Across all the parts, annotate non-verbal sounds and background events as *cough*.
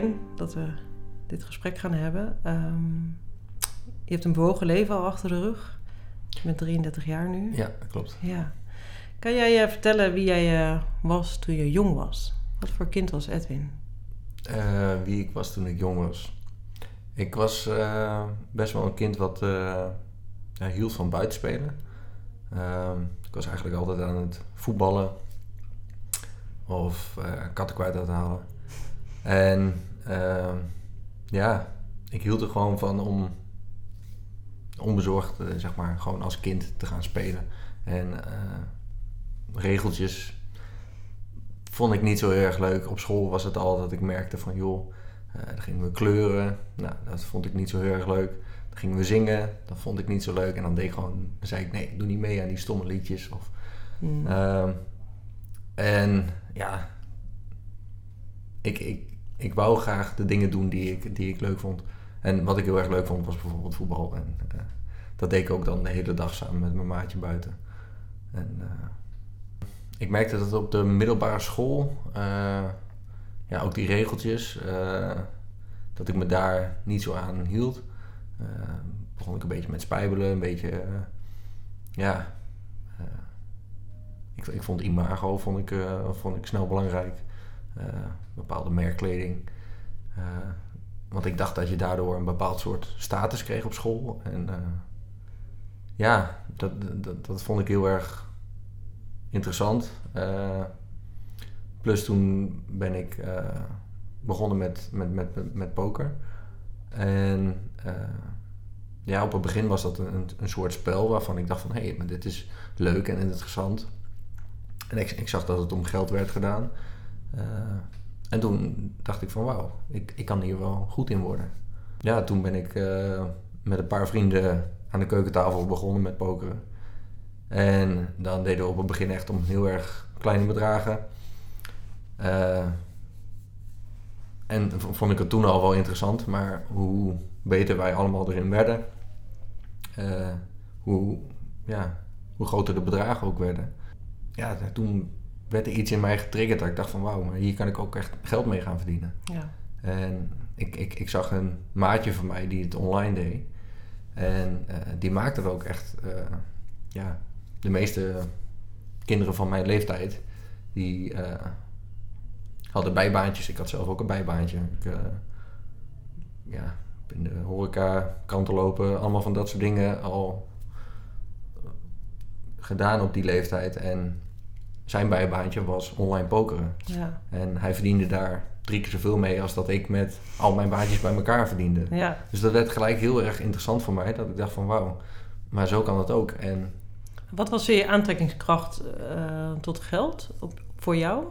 fijn dat we dit gesprek gaan hebben. Ehm, je hebt een bewogen leven al achter de rug. Je bent 33 jaar nu. Ja, dat klopt. Ja. Kan jij uh, vertellen wie jij uh, was toen je jong was? Wat voor kind was Edwin? Uh, wie ik was toen ik jong was? Ik was best wel een kind wat ja, hield van buitenspelen. Ehm, ik was eigenlijk altijd aan het voetballen of katten kwijt uit halen. En ehm, ja, ik hield er gewoon van om onbezorgd, zeg maar, gewoon als kind te gaan spelen. En regeltjes vond ik niet zo erg leuk. Op school was het al dat ik merkte van joh, uh, dan gingen we kleuren. Nou, dat vond ik niet zo heel erg leuk. Dan gingen we zingen, dat vond ik niet zo leuk. En dan deed ik gewoon, dan zei ik nee, ik doe niet mee aan die stomme liedjes. Of, mm. uh, en ja, ik, ik, ik wou graag de dingen doen die ik, die ik leuk vond. En wat ik heel erg leuk vond was bijvoorbeeld voetbal. En uh, dat deed ik ook dan de hele dag samen met mijn maatje buiten. En uh, ik merkte dat op de middelbare school, uh, ja, ook die regeltjes, dat ik me daar niet zo aan hield. Begon ik een beetje met spijbelen, een beetje, ja. ik, ik vond imago vond ik, vond ik snel belangrijk. Bepaalde merkkleding. want ik dacht dat je daardoor een bepaald soort status kreeg op school. En ja, dat, dat, dat vond ik heel erg interessant. Plus toen ben ik begonnen met, met, met, met poker. En ja, op het begin was dat een, een soort spel waarvan ik dacht van... hé, hey, maar dit is leuk en interessant. En ik, ik zag dat het om geld werd gedaan. En toen dacht ik van wauw, ik, ik kan hier wel goed in worden. Ja, toen ben ik met een paar vrienden aan de keukentafel begonnen met pokeren. En dan deden we op het begin echt om heel erg kleine bedragen. Uh, en vond ik het toen al wel interessant, maar hoe beter wij allemaal erin werden, hoe, ja, hoe groter de bedragen ook werden. Ja, toen werd er iets in mij getriggerd dat ik dacht van wauw, maar hier kan ik ook echt geld mee gaan verdienen. Ja. En ik, ik, ik zag een maatje van mij die het online deed. En uh, die maakte er ook echt ja, de meeste kinderen van mijn leeftijd, die uh, hadden bijbaantjes. Ik had zelf ook een bijbaantje. Ik, ja, in de horeca, kanten lopen, allemaal van dat soort dingen al gedaan op die leeftijd. En zijn bijbaantje was online pokeren. Ja. En hij verdiende daar drie keer zoveel mee als dat ik met al mijn baantjes bij elkaar verdiende. Ja. Dus dat werd gelijk heel erg interessant voor mij. Dat ik dacht van wauw, maar zo kan dat ook. En wat was je aantrekkingskracht uh, tot geld op, voor jou?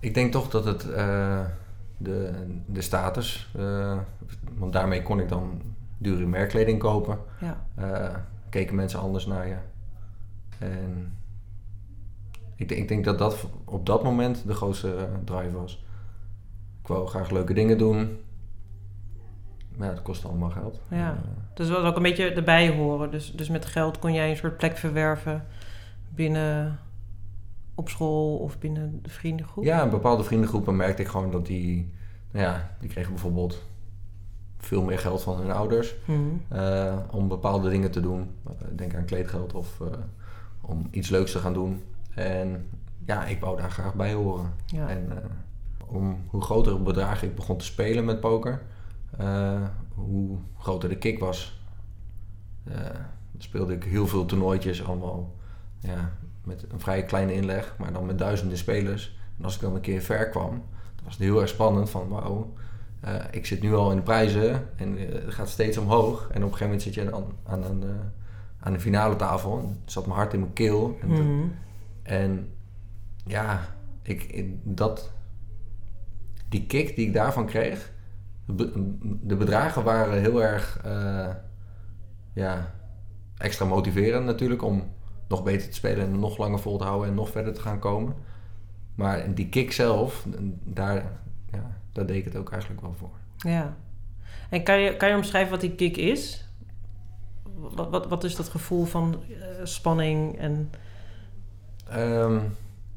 Ik denk toch dat het uh, de, de status, uh, want daarmee kon ik dan dure merkkleding kopen. Ja. keken mensen anders naar je. En ik, ik denk dat dat op dat moment de grootste drive was. Ik wou graag leuke dingen doen. Maar ja, dat kost allemaal geld. Ja. Dus dat was ook een beetje erbij horen. Dus, dus met geld kon jij een soort plek verwerven binnen op school of binnen de vriendengroep? Ja, in bepaalde vriendengroepen merkte ik gewoon dat die, nou ja, die kregen bijvoorbeeld veel meer geld van hun ouders mhm. eh, om bepaalde dingen te doen. Denk aan kleedgeld of uh, om iets leuks te gaan doen. En ja, ik wou daar graag bij horen. Ja. En uh, om hoe groter bedragen ik begon te spelen met poker, hoe groter de kick was. Uh, speelde ik heel veel toernooitjes, allemaal ja, met een vrij kleine inleg, maar dan met duizenden spelers. En als ik dan een keer ver kwam, dan was het heel erg spannend van wauw, ik zit nu al in de prijzen en het gaat steeds omhoog. En op een gegeven moment zit je aan, aan, een, aan de finale tafel en zat mijn hart in mijn keel. En. En ja, ik, dat, die kick die ik daarvan kreeg, de bedragen waren heel erg uh, ja, extra motiverend natuurlijk om nog beter te spelen en nog langer vol te houden en nog verder te gaan komen. Maar die kick zelf, daar, ja, daar deed ik het ook eigenlijk wel voor. Ja. En kan je, kan je omschrijven wat die kick is? Wat, wat, wat is dat gevoel van uh, spanning en... Um,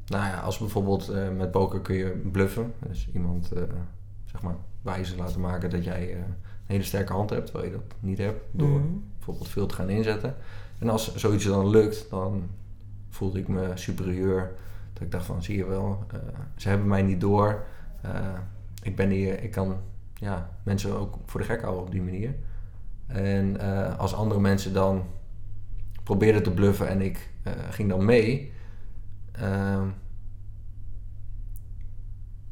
nou ja, als bijvoorbeeld uh, met poker kun je bluffen. Dus iemand, uh, zeg maar, wijze laten maken dat jij uh, een hele sterke hand hebt, terwijl je dat niet hebt. Door mm. bijvoorbeeld veel te gaan inzetten. En als zoiets dan lukt, dan voelde ik me superieur. Dat ik dacht van, zie je wel, ze hebben mij niet door. ik ben hier, ik kan ja, mensen ook voor de gek houden op die manier. En als andere mensen dan probeerden te bluffen en ik ging dan mee Ehm,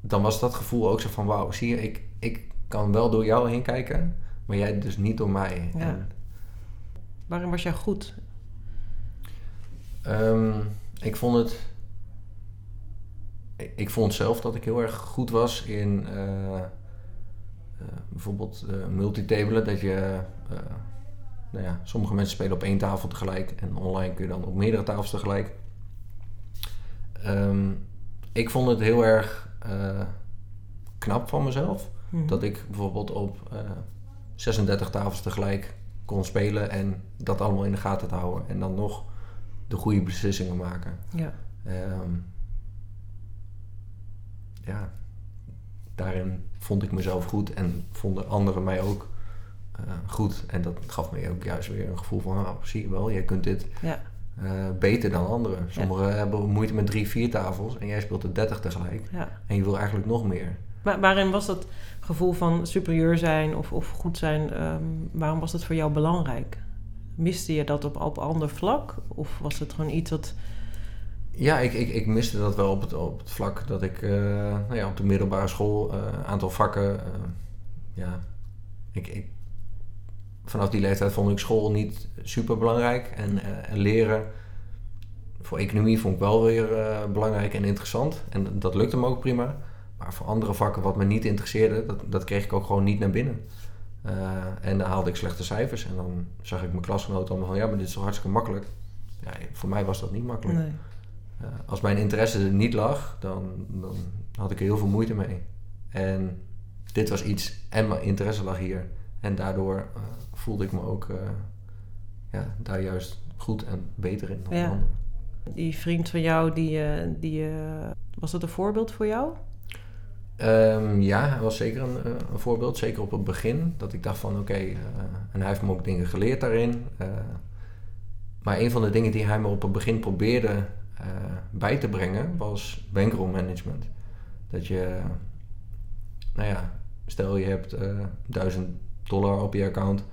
dan was dat gevoel ook zo van: wauw, zie je, ik, ik kan wel door jou heen kijken, maar jij dus niet door mij. Ja. Waarom was jij goed? Um, ik vond het. Ik, vond zelf dat ik heel erg goed was in uh, uh, bijvoorbeeld uh, multitabelen. Dat je. nou ja, sommige mensen spelen op één tafel tegelijk en online kun je dan op meerdere tafels tegelijk. Ehm, ik vond het heel erg uh, knap van mezelf. Mhm. Dat ik bijvoorbeeld op uh, eh, 36 tafels tegelijk kon spelen en dat allemaal in de gaten te houden. En dan nog de goede beslissingen maken. Ja. Um, ja, daarin vond ik mezelf goed en vonden anderen mij ook uh, goed. En dat gaf me ook juist weer een gevoel van, oh, zie je wel, jij kunt dit. Ja. Uh, beter dan anderen. Sommigen hebben moeite met drie, vier tafels en jij speelt er dertig tegelijk. Ja. En je wil eigenlijk nog meer. Maar waarin was dat gevoel van superieur zijn of, of goed zijn, um, waarom was dat voor jou belangrijk? Miste je dat op, op ander vlak? Of was het gewoon iets wat... Ja, ik, ik, ik miste dat wel op het, op het vlak dat ik uh, nou ja, op de middelbare school een uh, aantal vakken... ja, ik, ik vanaf die leeftijd vond ik school niet super belangrijk. En, uh, en leren voor economie vond ik wel weer uh, belangrijk en interessant. En dat lukte me ook prima. Maar voor andere vakken wat me niet interesseerde, dat, dat kreeg ik ook gewoon niet naar binnen. Uh, en dan haalde ik slechte cijfers. En dan zag ik mijn klasgenoten allemaal van... ja, maar dit is toch hartstikke makkelijk. Ja, voor mij was dat niet makkelijk. Nee. als mijn interesse er niet lag, dan, dan had ik er heel veel moeite mee. En dit was iets... en mijn interesse lag hier. En daardoor voelde ik me ook uh, ja, daar juist goed en beter in dan ja. anderen. Die vriend van jou, die, uh, die, uh, was dat een voorbeeld voor jou? Um, ja, hij was zeker een, een, voorbeeld. Zeker op het begin. Dat ik dacht van oké, okay, en hij heeft me ook dingen geleerd daarin. maar een van de dingen die hij me op het begin probeerde bij te brengen was bankroll management. Dat je, nou ja, stel je hebt duizend dollar op je account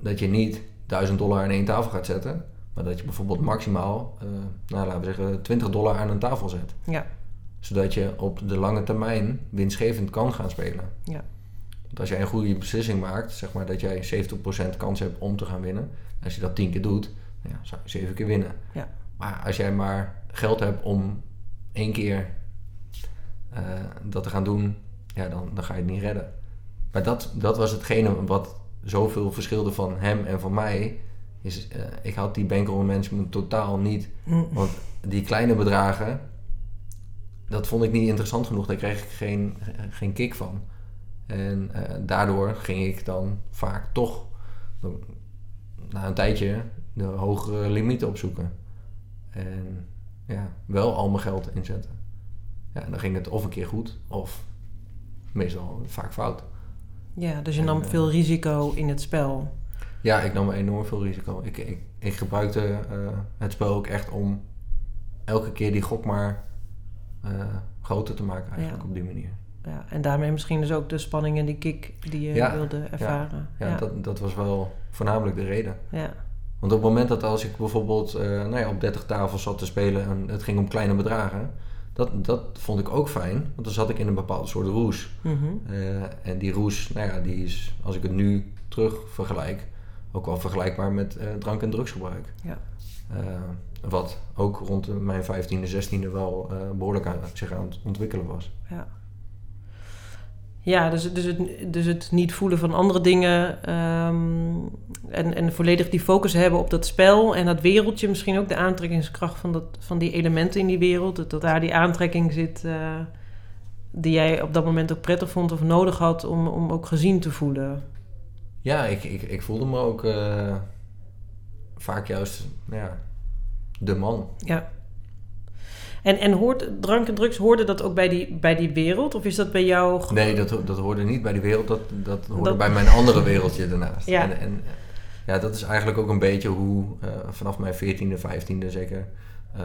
dat je niet 1000 dollar aan één tafel gaat zetten, maar dat je bijvoorbeeld maximaal, uh, nou, laten we zeggen, 20 dollar aan een tafel zet. Ja. Zodat je op de lange termijn winstgevend kan gaan spelen. Ja. Want als jij een goede beslissing maakt, zeg maar dat jij 70% kans hebt om te gaan winnen. Als je dat 10 keer doet, nou ja, zou je 7 keer winnen. Ja. Maar als jij maar geld hebt om één keer uh, dat te gaan doen, ja, dan, dan ga je het niet redden. Maar dat, dat was hetgene wat zoveel verschilde van hem en van mij. Is, uh, ik had die bankroll management totaal niet. Mm. Want die kleine bedragen, dat vond ik niet interessant genoeg. Daar kreeg ik geen, geen kick van. En uh, daardoor ging ik dan vaak toch na een tijdje de hogere limieten opzoeken. En ja, wel al mijn geld inzetten. Ja, en dan ging het of een keer goed, of meestal vaak fout. Ja, dus je nam veel eh, risico in het spel. Ja, ik nam enorm veel risico. Ik, ik, ik gebruikte uh, het spel ook echt om elke keer die gok maar uh, groter te maken eigenlijk op die manier. Ja, en daarmee misschien dus ook de spanning en die kick die je wilde ervaren. Ja, ja, Dat, dat was wel voornamelijk de reden. Ja. Want op het moment dat als ik bijvoorbeeld uh, nou ja, op 30 tafels zat te spelen en het ging om kleine bedragen, dat, dat vond ik ook fijn, want dan zat ik in een bepaalde soort roes. Mhm. Eh, en die roes, nou ja, die is, als ik het nu terug vergelijk, ook wel vergelijkbaar met uh, drank- en drugsgebruik. Ja. Uh, wat ook rond mijn 15e, 16e wel behoorlijk aan, zich aan het ontwikkelen was. Ja. Ja, dus, dus, het, dus het niet voelen van andere dingen um, en, en volledig die focus hebben op dat spel en dat wereldje. Misschien ook de aantrekkingskracht van, dat, van die elementen in die wereld. Dat, dat daar die aantrekking zit uh, die jij op dat moment ook prettig vond of nodig had om, om ook gezien te voelen. Ja, ik, ik, ik voelde me ook uh, vaak juist ja, de man. Ja. En, en hoort drank en drugs, hoorde dat ook bij die, bij die wereld? Of is dat bij jou... Nee, dat, dat hoorde niet bij die wereld. Dat, dat hoorde bij mijn andere wereldje daarnaast. Ja. En, en ja, dat is eigenlijk ook een beetje hoe uh, vanaf mijn 14e, 15e zeker... Uh,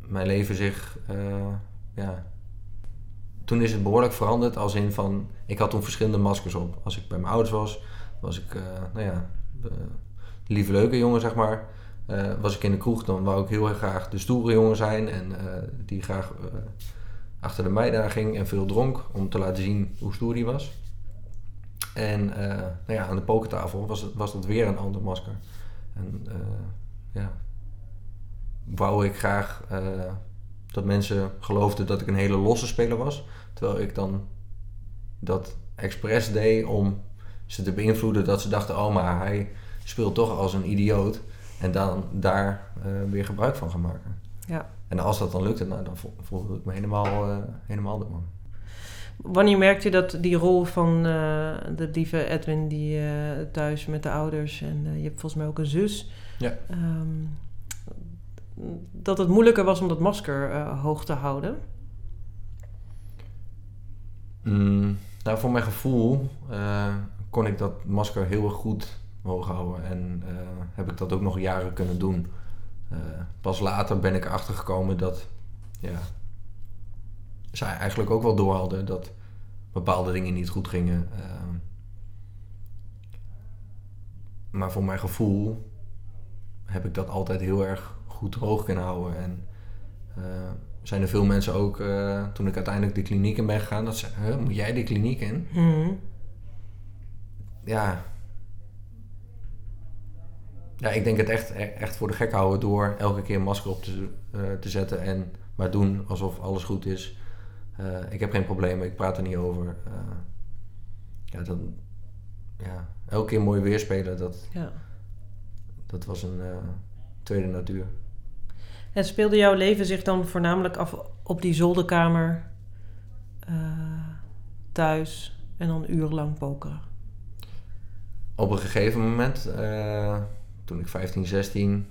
mijn leven zich... Uh, ja, toen is het behoorlijk veranderd als in van... Ik had toen verschillende maskers op. Als ik bij mijn ouders was, was ik, nou ja... lieve leuke jongen, zeg maar. Uh, was ik in de kroeg, dan wou ik heel erg graag de stoere jongen zijn. En uh, die graag uh, achter de meiden aan ging en veel dronk. Om te laten zien hoe stoer die was. En nou ja, aan de pokertafel was, was dat weer een ander masker. En ja, wou ik graag dat mensen geloofden dat ik een hele losse speler was. Terwijl ik dan dat expres deed om ze te beïnvloeden dat ze dachten... oh, maar hij speelt toch als een idioot. En dan daar uh, weer gebruik van gaan maken. Ja. En als dat dan lukte, nou, dan voelde ik me helemaal, uh, helemaal de man. Wanneer merkte je dat die rol van uh, de lieve Edwin, die thuis met de ouders en je hebt volgens mij ook een zus, ja. um, dat het moeilijker was om dat masker hoog te houden? Mm, nou, voor mijn gevoel kon ik dat masker heel erg goed hoog houden. En uh, heb ik dat ook nog jaren kunnen doen. Uh, pas later ben ik erachter gekomen dat ja, zij eigenlijk ook wel door hadden dat bepaalde dingen niet goed gingen. Uh, maar voor mijn gevoel heb ik dat altijd heel erg goed hoog kunnen houden. En zijn er veel mensen ook, toen ik uiteindelijk de kliniek in ben gegaan, dat zeiden, moet jij de kliniek in? Mm. Ja, ja, ik denk het echt, echt voor de gek houden door elke keer een masker op te, uh, te zetten en maar doen alsof alles goed is. Uh, ik heb geen problemen, ik praat er niet over. Uh, ja, dan, ja, elke keer mooi weerspelen, dat, ja. dat was een tweede natuur. En speelde jouw leven zich dan voornamelijk af op die zolderkamer thuis en dan urenlang pokeren? Op een gegeven moment toen ik 15, 16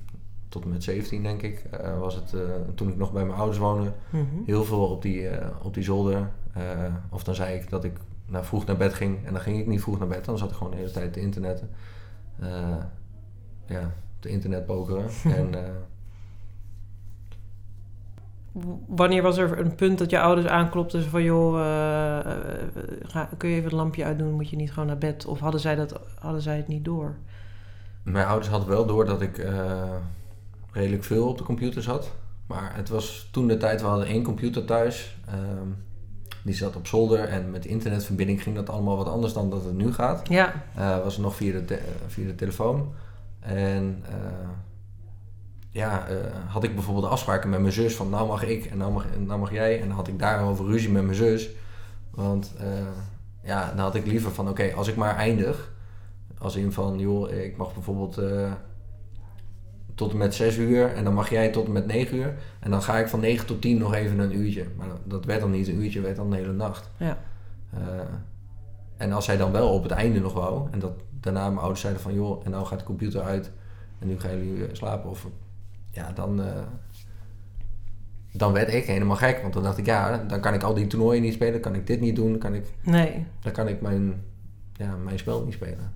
tot en met 17 denk ik, uh, was het uh, toen ik nog bij mijn ouders woonde, mm -hmm. heel veel op die, uh, op die zolder. of dan zei ik dat ik nou, vroeg naar bed ging en dan ging ik niet vroeg naar bed, dan zat ik gewoon de hele tijd te internetten. ja, te internet pokeren. *laughs* en, Wanneer was er een punt dat je ouders aanklopten van joh, ga, kun je even het lampje uitdoen, moet je niet gewoon naar bed? Of hadden zij, dat, hadden zij het niet door? Mijn ouders hadden wel door dat ik uh, redelijk veel op de computer zat. Maar het was toen de tijd, we hadden één computer thuis. Um, die zat op zolder en met internetverbinding ging dat allemaal wat anders dan dat het nu gaat. Ja. Uh, was het nog via de, te via de telefoon. En uh, ja, had ik bijvoorbeeld afspraken met mijn zus van nou mag ik en nou mag, nou mag jij. En dan had ik daarover ruzie met mijn zus. Want ja, dan had ik liever van oké, okay, als ik maar eindig als in van, joh, ik mag bijvoorbeeld uh, tot en met 6 uur en dan mag jij tot en met 9 uur. En dan ga ik van 9 tot 10 nog even een uurtje. Maar dat werd dan niet een uurtje, werd dan een hele nacht. Ja. Uh, en als zij dan wel op het einde nog wou, en dat daarna mijn ouders zeiden van, joh, en nou gaat de computer uit en nu gaan jullie slapen. Of, ja, dan, uh, dan werd ik helemaal gek. Want dan dacht ik, ja, dan kan ik al die toernooien niet spelen, kan ik dit niet doen, kan ik, nee. dan kan ik mijn, ja, mijn spel niet spelen.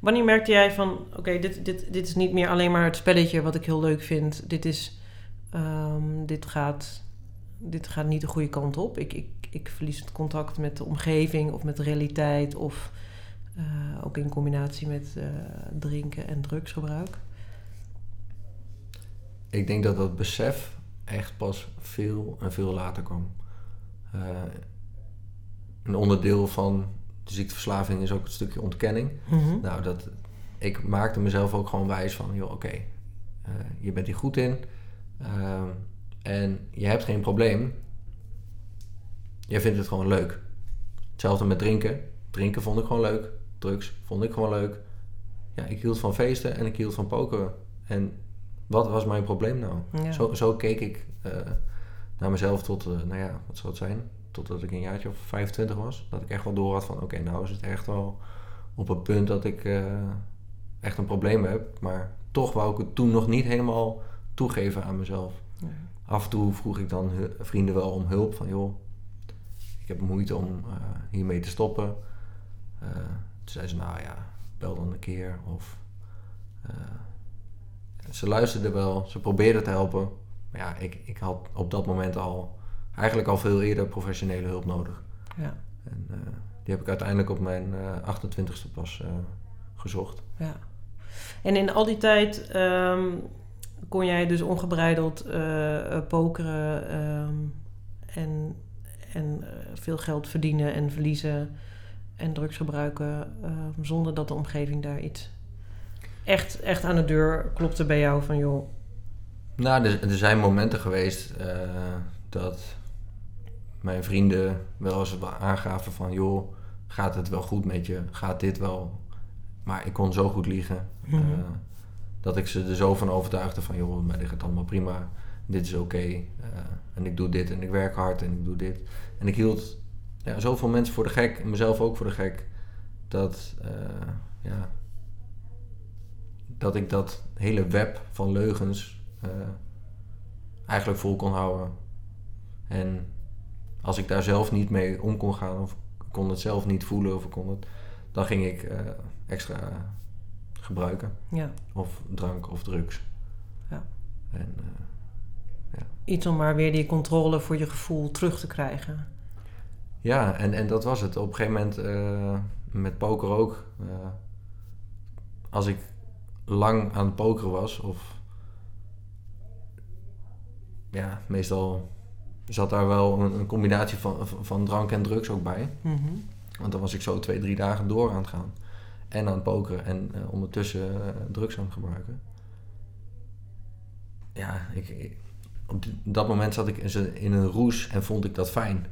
Wanneer merkte jij van, oké, dit, dit, dit is niet meer alleen maar het spelletje wat ik heel leuk vind. Dit, is, um, dit, gaat, dit gaat niet de goede kant op. Ik, ik, ik verlies het contact met de omgeving of met de realiteit. Of uh, ook in combinatie met uh, drinken en drugsgebruik. Ik denk dat dat besef echt pas veel en veel later kwam. Uh, een onderdeel van de ziekteverslaving is ook een stukje ontkenning. Mm -hmm. Nou, dat, ik maakte mezelf ook gewoon wijs van, joh, oké, okay, uh, je bent hier goed in uh, en je hebt geen probleem. Jij vindt het gewoon leuk. Hetzelfde met drinken. Drinken vond ik gewoon leuk. Drugs vond ik gewoon leuk. Ja, ik hield van feesten en ik hield van pokeren. En wat was mijn probleem nou? Ja. Zo, zo keek ik uh, naar mezelf tot, nou ja, wat zou het zijn? Totdat ik een jaartje of 25 was. Dat ik echt wel door had van oké, okay, nou is het echt wel op het punt dat ik uh, echt een probleem heb. Maar toch wou ik het toen nog niet helemaal toegeven aan mezelf. Nee. af en toe vroeg ik dan vrienden wel om hulp. Van joh, ik heb moeite om uh, hiermee te stoppen. Uh, toen zei ze, nou ja, bel dan een keer. Of, ze luisterden wel, ze probeerden te helpen. Maar ja, ik, ik had op dat moment al eigenlijk al veel eerder professionele hulp nodig. Ja. En die heb ik uiteindelijk op mijn 28ste pas gezocht. Ja. En in al die tijd um, kon jij dus ongebreideld pokeren um, en, en veel geld verdienen en verliezen en drugs gebruiken uh, zonder dat de omgeving daar iets echt, echt aan de deur klopte bij jou van joh. Nou, er, er zijn momenten geweest dat mijn vrienden wel eens aangaven van joh, gaat het wel goed met je? Gaat dit wel maar ik kon zo goed liegen. Mhm. Eh, dat ik ze er zo van overtuigde van... joh, mij ligt het allemaal prima. Dit is oké. Eh, en ik doe dit en ik werk hard en ik doe dit. En ik hield ja, zoveel mensen voor de gek. En mezelf ook voor de gek. Dat, uh, ja, dat ik dat hele web van leugens eigenlijk vol kon houden. En als ik daar zelf niet mee om kon gaan... of kon het zelf niet voelen of kon het... dan ging ik extra gebruiken. Ja. Of drank of drugs. Ja. En, uh, ja. Iets om maar weer die controle voor je gevoel terug te krijgen. Ja, en, en dat was het. Op een gegeven moment uh, met poker ook. Als ik lang aan het pokeren was, of ja, meestal zat daar wel een, een combinatie van, van, drank en drugs ook bij. Mm -hmm. Want dan was ik zo twee, drie dagen door aan het gaan en aan het pokeren en uh, ondertussen uh, drugs aan het gebruiken. Ja, ik, op dat moment zat ik in een roes en vond ik dat fijn.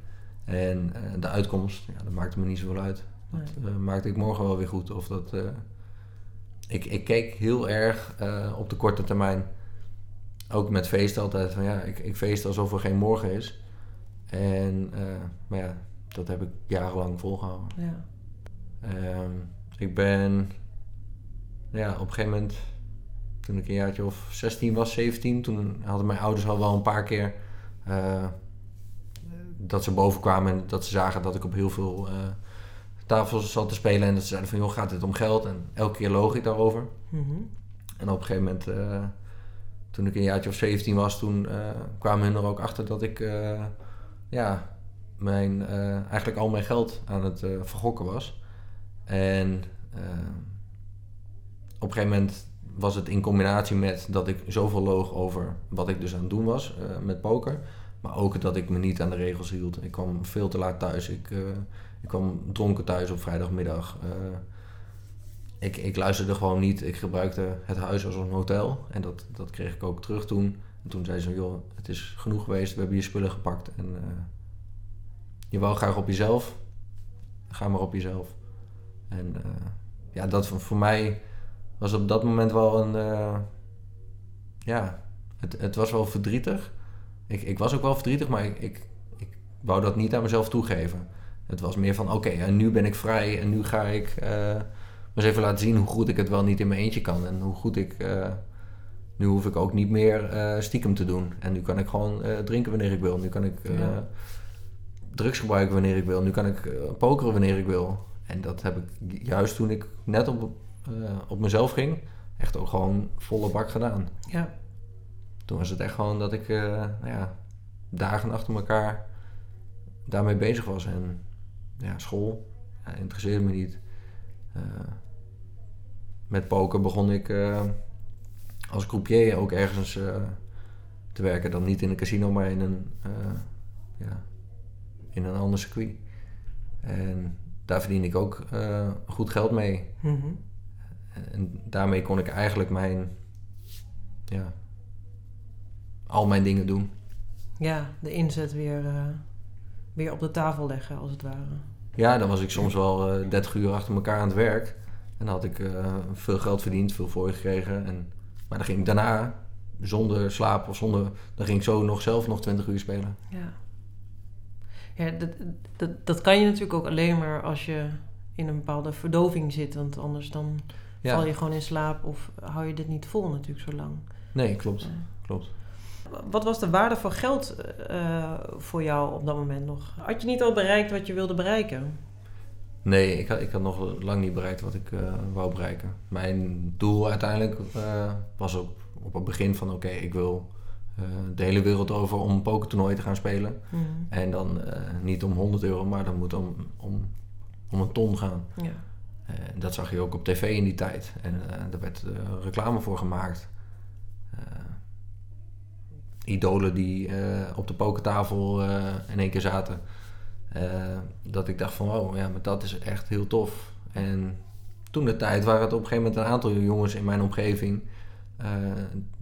En uh, de uitkomst, ja, dat maakte me niet zoveel uit. Dat nee. maakte ik morgen wel weer goed. Of dat, ik, ik keek heel erg op de korte termijn. Ook met feesten altijd van ja, ik, ik feest alsof er geen morgen is. En, maar ja, dat heb ik jarenlang volgehouden. Ja. Um, ik ben ja, op een gegeven moment, toen ik een jaartje of 16 was, 17, toen hadden mijn ouders al wel een paar keer uh, dat ze boven kwamen en dat ze zagen dat ik op heel veel uh, tafels zat te spelen en dat ze zeiden van joh, gaat dit om geld? En elke keer loog ik daarover. Mm -hmm. En op een gegeven moment, toen ik een jaartje of 17 was, toen kwamen hun er ook achter dat ik ja, mijn, eigenlijk al mijn geld aan het vergokken was. En op een gegeven moment was het in combinatie met dat ik zoveel loog over wat ik dus aan het doen was met poker. Maar ook dat ik me niet aan de regels hield. Ik kwam veel te laat thuis. Ik, ik kwam dronken thuis op vrijdagmiddag. Ik, ik luisterde gewoon niet. Ik gebruikte het huis als een hotel. En dat, dat kreeg ik ook terug toen. En toen zei ze, joh, het is genoeg geweest. We hebben je spullen gepakt. En je wou graag op jezelf. Ga maar op jezelf. En uh, ja, dat voor mij was op dat moment wel een. Uh, ja, het, het was wel verdrietig. Ik, ik was ook wel verdrietig, maar ik, ik, ik wou dat niet aan mezelf toegeven. Het was meer van: oké, en nu ben ik vrij en nu ga ik eens even laten zien hoe goed ik het wel niet in mijn eentje kan. En hoe goed ik. nu hoef ik ook niet meer stiekem te doen. En nu kan ik gewoon drinken wanneer ik wil. Nu kan ik drugs gebruiken wanneer ik wil. Nu kan ik pokeren wanneer ik wil. En dat heb ik juist toen ik net op, op mezelf ging, echt ook gewoon volle bak gedaan. Ja. Toen was het echt gewoon dat ik nou ja, dagen achter elkaar daarmee bezig was. En ja, school ja, interesseerde me niet. Uh, met poker begon ik als croupier ook ergens te werken. Dan niet in een casino, maar in een, ja, in een ander circuit. En daar verdien ik ook goed geld mee. Mhm. En daarmee kon ik eigenlijk mijn, ja, al mijn dingen doen. Ja, de inzet weer, weer op de tafel leggen, als het ware. Ja, dan was ik soms wel uh, 30 uur achter elkaar aan het werk. En dan had ik uh, veel geld verdiend, veel voor je gekregen. En, maar dan ging ik daarna, zonder slaap of zonder... Dan ging ik zo nog zelf nog 20 uur spelen. Ja. Ja, dat, dat, dat kan je natuurlijk ook alleen maar als je in een bepaalde verdoving zit. Want anders dan val je gewoon in slaap of hou je dit niet vol natuurlijk zo lang. Nee, klopt. klopt. Wat was de waarde van geld uh, voor jou op dat moment nog? Had je niet al bereikt wat je wilde bereiken? Nee, ik had, ik had nog lang niet bereikt wat ik uh, wou bereiken. Mijn doel uiteindelijk uh, was op, op het begin van oké, ik wil de hele wereld over om een pokertoernooi te gaan spelen. Mm. En dan niet om 100 euro, maar dan moet om, om, om een ton gaan. Ja. Dat zag je ook op tv in die tijd. En daar werd reclame voor gemaakt idolen die op de pokertafel in één keer zaten. Uh, dat ik dacht van, oh ja, maar dat is echt heel tof. En toen de tijd waren het op een gegeven moment een aantal jongens in mijn omgeving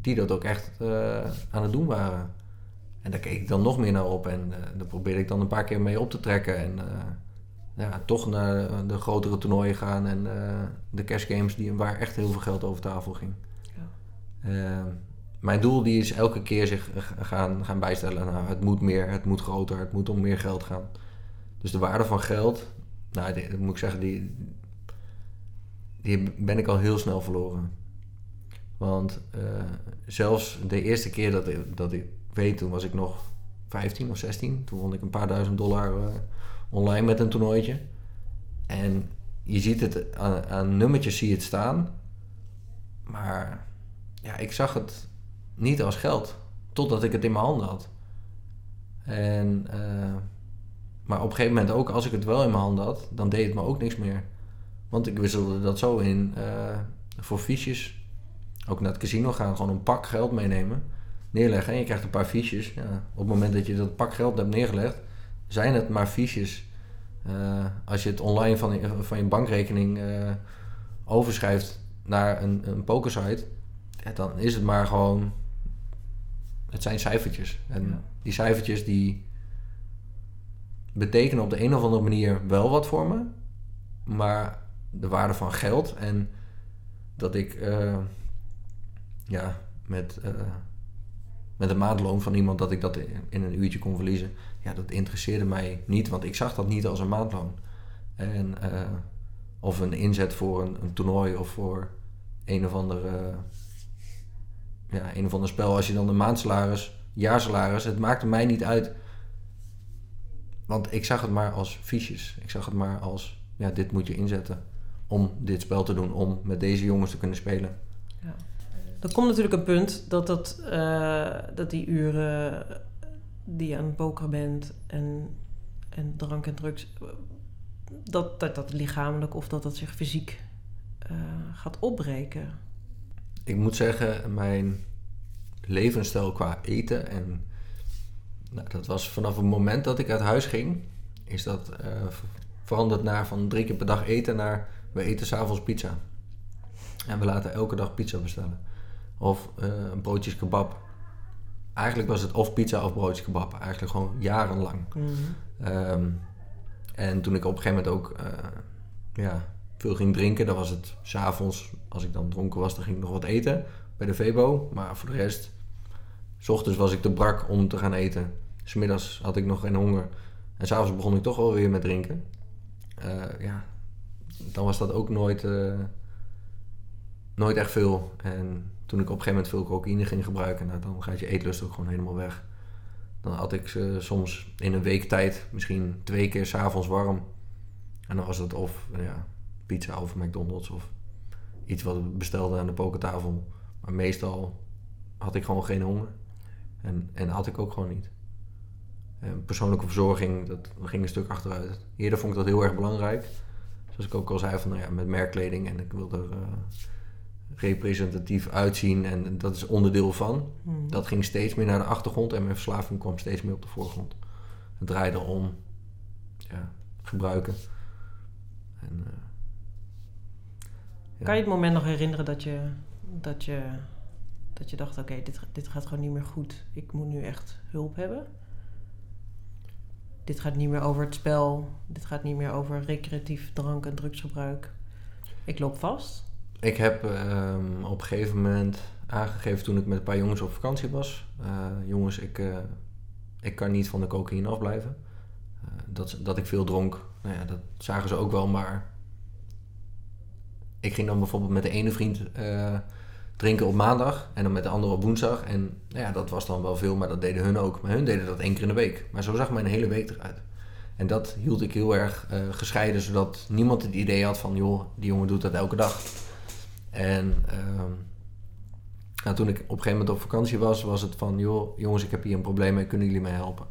die dat ook echt aan het doen waren. En daar keek ik dan nog meer naar op en daar probeerde ik dan een paar keer mee op te trekken. En ja, toch naar de grotere toernooien gaan en de cash games die, waar echt heel veel geld over tafel ging. Ja mijn doel die is elke keer zich gaan, gaan bijstellen. Nou, het moet meer, het moet groter, het moet om meer geld gaan. Dus de waarde van geld, nou, dat moet ik zeggen, die, die ben ik al heel snel verloren. Want uh, zelfs de eerste keer dat ik, dat ik weet, toen was ik nog 15 of 16. Toen won ik een paar duizend dollar uh, online met een toernooitje. En je ziet het aan, aan nummertjes zie je het staan. Maar ja, ik zag het niet als geld. Totdat ik het in mijn handen had. En, uh, maar op een gegeven moment ook, als ik het wel in mijn handen had, dan deed het me ook niks meer. Want ik wisselde dat zo in uh, voor fiches. Ook naar het casino gaan, gewoon een pak geld meenemen. Neerleggen en je krijgt een paar fiches. Ja, op het moment dat je dat pak geld hebt neergelegd, zijn het maar fiches. Uh, als je het online van je, van je bankrekening overschrijft naar een, een pokersite, ja, dan is het maar gewoon het zijn cijfertjes. En die cijfertjes die betekenen op de een of andere manier wel wat voor me. Maar de waarde van geld en dat ik uh, ja, met, uh, met een maandloon van iemand dat ik dat in een uurtje kon verliezen. Ja, dat interesseerde mij niet, want ik zag dat niet als een maandloon. En, uh, of een inzet voor een, een, toernooi of voor een of andere ja, een of ander spel. Als je dan een maandsalaris, jaarsalaris, het maakte mij niet uit. Want ik zag het maar als fiches. Ik zag het maar als, ja, dit moet je inzetten om dit spel te doen, om met deze jongens te kunnen spelen. Ja. Er komt natuurlijk een punt dat, dat, uh, dat die uren die je aan het pokeren bent en, en drank en drugs, dat, dat dat lichamelijk of dat dat zich fysiek uh, gaat opbreken ik moet zeggen, mijn levensstijl qua eten en nou, dat was vanaf het moment dat ik uit huis ging, is dat uh, veranderd naar van drie keer per dag eten naar we eten s'avonds pizza. En we laten elke dag pizza bestellen. Of uh, een broodjes kebab. Eigenlijk was het of pizza of broodjes kebab. Eigenlijk gewoon jarenlang. Mhm. Ehm, en toen ik op een gegeven moment ook uh, ja, veel ging drinken. Dan was het s'avonds, als ik dan dronken was, dan ging ik nog wat eten bij de Vebo. Maar voor de rest, s ochtends was ik te brak om te gaan eten. Smiddags had ik nog geen honger. En s'avonds begon ik toch wel weer met drinken. Uh, ja, dan was dat ook nooit, uh, nooit echt veel. En toen ik op een gegeven moment veel cocaïne ging gebruiken, nou, dan gaat je eetlust ook gewoon helemaal weg. Dan had ik uh, soms in een week tijd misschien twee keer s'avonds warm. En dan was het of ja, pizza of McDonald's of iets wat we bestelden aan de pokertafel. Maar meestal had ik gewoon geen honger. En, en had ik ook gewoon niet. En persoonlijke verzorging, dat ging een stuk achteruit. Eerder vond ik dat heel erg belangrijk. Zoals ik ook al zei, van, nou ja, met merkkleding en ik wil er uh, representatief uitzien en dat is onderdeel van. Hmm. Dat ging steeds meer naar de achtergrond en mijn verslaving kwam steeds meer op de voorgrond. Het draaide om ja, gebruiken. En, uh, kan je het moment nog herinneren dat je, dat je, dat je dacht: oké, dit, dit gaat gewoon niet meer goed. Ik moet nu echt hulp hebben? Dit gaat niet meer over het spel. Dit gaat niet meer over recreatief drank- en drugsgebruik. Ik loop vast. Ik heb um, op een gegeven moment aangegeven toen ik met een paar jongens op vakantie was. Uh, jongens, ik, uh, ik kan niet van de cocaïne afblijven. Uh, dat, dat ik veel dronk, nou ja, dat zagen ze ook wel, maar ik ging dan bijvoorbeeld met de ene vriend drinken op maandag en dan met de andere op woensdag. En nou ja, dat was dan wel veel, maar dat deden hun ook. Maar hun deden dat één keer in de week. Maar zo zag mijn hele week eruit. En dat hield ik heel erg uh, gescheiden, zodat niemand het idee had van, joh, die jongen doet dat elke dag. En uh, nou, toen ik op een gegeven moment op vakantie was, was het van, joh, jongens, ik heb hier een probleem en kunnen jullie mij helpen?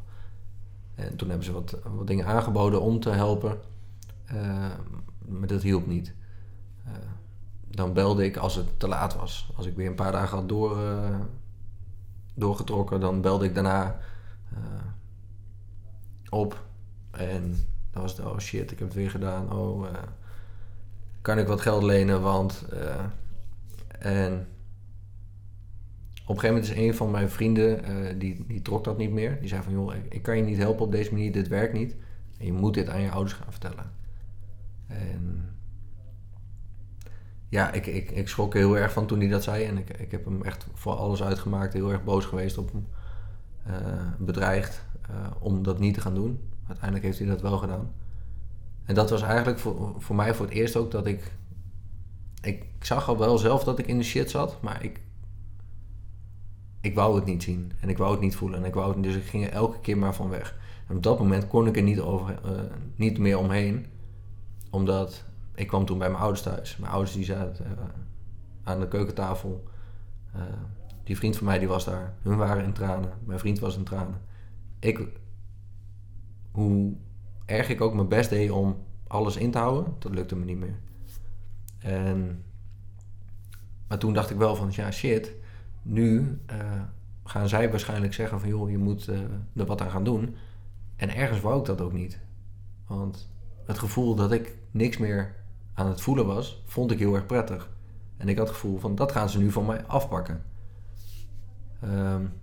En toen hebben ze wat, wat dingen aangeboden om te helpen, uh, maar dat hielp niet. Dan belde ik als het te laat was. Als ik weer een paar dagen had door, uh, doorgetrokken, dan belde ik daarna op. En dan was het, oh shit, ik heb het weer gedaan. Oh, kan ik wat geld lenen? Want. en op een gegeven moment is een van mijn vrienden, die, die trok dat niet meer. Die zei van, joh, ik, ik, kan je niet helpen op deze manier, dit werkt niet. En je moet dit aan je ouders gaan vertellen. En ja, ik, ik, ik schrok heel erg van toen hij dat zei. En ik, ik heb hem echt voor alles uitgemaakt, heel erg boos geweest op hem. Uh, bedreigd uh, om dat niet te gaan doen. Uiteindelijk heeft hij dat wel gedaan. En dat was eigenlijk voor, voor mij voor het eerst ook dat ik... Ik zag al wel zelf dat ik in de shit zat, maar ik, ik wou het niet zien en ik wou het niet voelen en ik wou het, dus ik ging er elke keer maar van weg. En op dat moment kon ik er niet, over, uh, niet meer omheen, omdat ik kwam toen bij mijn ouders thuis. Mijn ouders die zaten uh, aan de keukentafel. Uh, die vriend van mij die was daar. Hun waren in tranen. Mijn vriend was in tranen. Ik, hoe erg ik ook mijn best deed om alles in te houden, dat lukte me niet meer. En, maar toen dacht ik wel van, ja shit, nu uh, gaan zij waarschijnlijk zeggen van joh, je moet er wat aan gaan doen. En ergens wou ik dat ook niet. Want het gevoel dat ik niks meer aan het voelen was, vond ik heel erg prettig. En ik had het gevoel van dat gaan ze nu van mij afpakken. Um,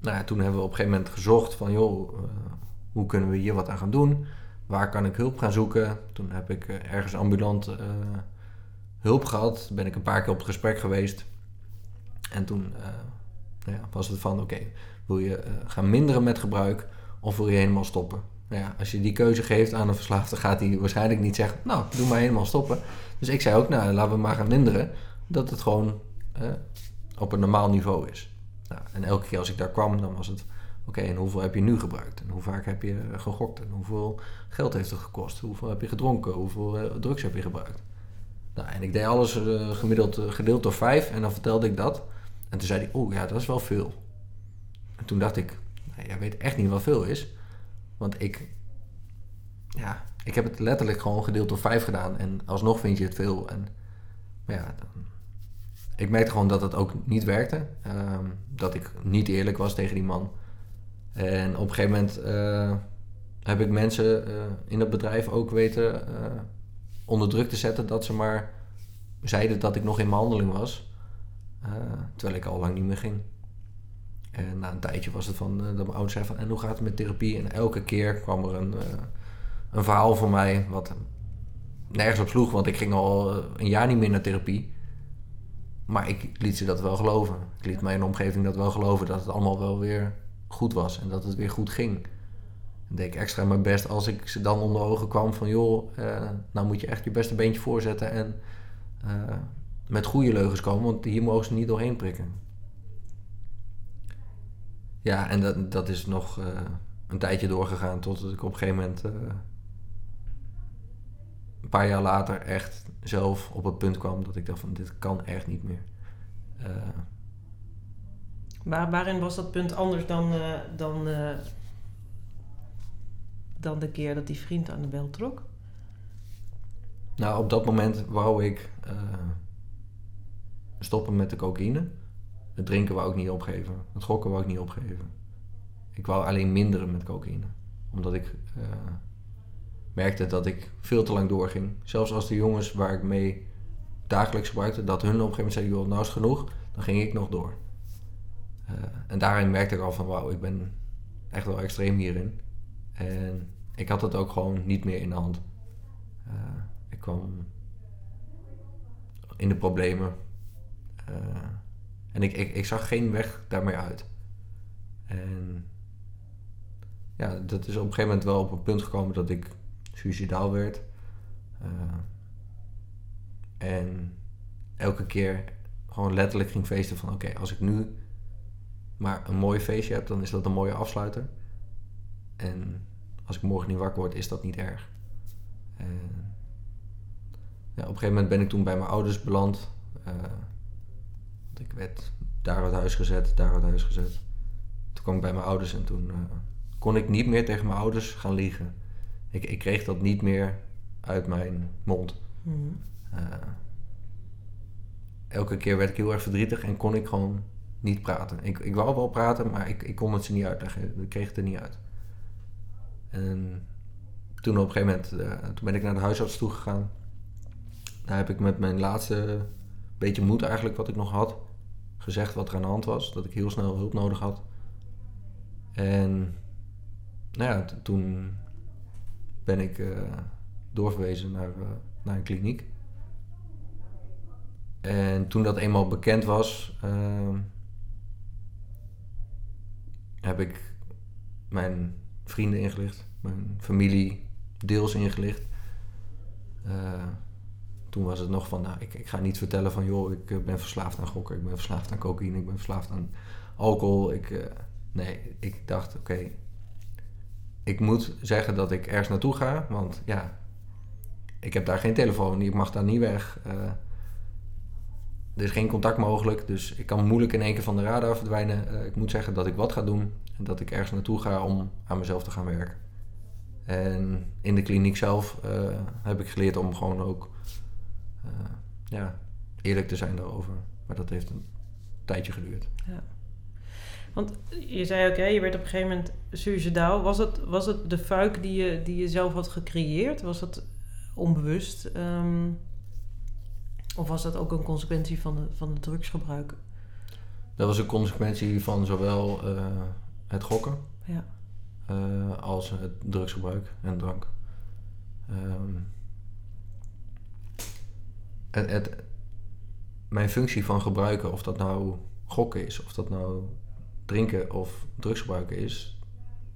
nou ja, toen hebben we op een gegeven moment gezocht van joh, uh, hoe kunnen we hier wat aan gaan doen? Waar kan ik hulp gaan zoeken? Toen heb ik ergens ambulant hulp gehad. Ben ik een paar keer op het gesprek geweest. En toen nou ja, was het van, oké, wil je gaan minderen met gebruik of wil je helemaal stoppen? Nou als je die keuze geeft aan een verslaafde, gaat hij waarschijnlijk niet zeggen, nou, doe maar helemaal stoppen. Dus ik zei ook, nou, laten we maar gaan minderen, dat het gewoon uh, op een normaal niveau is. Nou, en elke keer als ik daar kwam, dan was het, oké, en hoeveel heb je nu gebruikt? En hoe vaak heb je gegokt? En hoeveel geld heeft het gekost? Hoeveel heb je gedronken? Hoeveel drugs heb je gebruikt? Nou, en ik deed alles gemiddeld gedeeld door vijf en dan vertelde ik dat. En toen zei hij, oh ja, dat is wel veel. En toen dacht ik, nou, jij weet echt niet wat veel is. Want ik, ja, ik heb het letterlijk gewoon gedeeld door vijf gedaan. En alsnog vind je het veel. En maar ja, ik merkte gewoon dat het ook niet werkte. Um, dat ik niet eerlijk was tegen die man. En op een gegeven moment uh, heb ik mensen uh, in dat bedrijf ook weten uh, onder druk te zetten dat ze maar zeiden dat ik nog in behandeling was. Terwijl ik al lang niet meer ging. En na een tijdje was het van, uh, dat mijn ouders zeiden van, en hoe gaat het met therapie? En elke keer kwam er een, uh, een verhaal van mij wat nergens op sloeg, want ik ging al een jaar niet meer naar therapie. Maar ik liet ze dat wel geloven. Ik liet mijn omgeving dat wel geloven dat het allemaal wel weer goed was en dat het weer goed ging. En deed ik extra mijn best als ik ze dan onder ogen kwam van, joh, nou moet je echt je beste beentje voorzetten en met goede leugens komen, want hier mogen ze niet doorheen prikken. Ja, en dat, dat is nog uh, een tijdje doorgegaan totdat ik op een gegeven moment, uh, een paar jaar later, echt zelf op het punt kwam dat ik dacht van dit kan echt niet meer. Uh, Waar, waarin was dat punt anders dan, dan, dan de keer dat die vriend aan de bel trok? Nou, op dat moment wou ik stoppen met de cocaïne. Het drinken wou ik niet opgeven. Het gokken wou ik niet opgeven. Ik wou alleen minderen met cocaïne. Omdat ik uh, merkte dat ik veel te lang doorging. Zelfs als de jongens waar ik mee dagelijks gebruikte, dat hun op een zeiden, nou is genoeg, dan ging ik nog door. Uh, en daarin merkte ik al van, wauw, ik ben echt wel extreem hierin. En ik had het ook gewoon niet meer in de hand. Uh, ik kwam in de problemen en ik, ik, zag geen weg daarmee uit. En ja, dat is op een gegeven moment wel op een punt gekomen dat ik suicidaal werd. Uh, en elke keer gewoon letterlijk ging feesten van oké, als ik nu maar een mooi feestje heb, dan is dat een mooie afsluiter. En als ik morgen niet wakker word, is dat niet erg. Ja, op een gegeven moment ben ik toen bij mijn ouders beland. Uh, ik werd daar uit huis gezet, daar uit huis gezet. Toen kwam ik bij mijn ouders en toen uh, kon ik niet meer tegen mijn ouders gaan liegen. Ik, ik kreeg dat niet meer uit mijn mond. Mm. Uh, elke keer werd ik heel erg verdrietig en kon ik gewoon niet praten. Ik, ik wou wel praten, maar ik, ik kon het ze niet uitleggen. Ik kreeg het er niet uit. En toen op een gegeven moment uh, toen ben ik naar de huisarts toe gegaan. Daar heb ik met mijn laatste beetje moed eigenlijk wat ik nog had gezegd wat er aan de hand was. Dat ik heel snel hulp nodig had. En nou ja, toen ben ik uh, doorverwezen naar, uh, naar een kliniek. En toen dat eenmaal bekend was, uh, heb ik mijn vrienden ingelicht, mijn familie deels ingelicht. Toen was het nog van, nou, ik, ik ga niet vertellen van, joh, ik eh, ben verslaafd aan gokken, ik ben verslaafd aan cocaïne, ik ben verslaafd aan alcohol. Ik, uh, nee, ik dacht, oké, ik moet zeggen dat ik ergens naartoe ga, want ja, ik heb daar geen telefoon, ik mag daar niet weg. Uh, er is geen contact mogelijk, dus ik kan moeilijk in één keer van de radar verdwijnen. Ik moet zeggen dat ik wat ga doen en dat ik ergens naartoe ga om aan mezelf te gaan werken. En in de kliniek zelf heb ik geleerd om gewoon ook uh, ja, eerlijk te zijn daarover. Maar dat heeft een tijdje geduurd. Ja. Want je zei ook, hè, je werd op een gegeven moment suicidaal. Was het, was het de fuik die je, die je zelf had gecreëerd? Was het onbewust? Um, of was dat ook een consequentie van, de, van het drugsgebruik? Dat was een consequentie van zowel uh, het gokken ja. uh, als het drugsgebruik en drank. Um, het, mijn functie van gebruiken, of dat nou gokken is, of dat nou drinken of drugsgebruiken is,